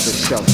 to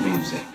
music.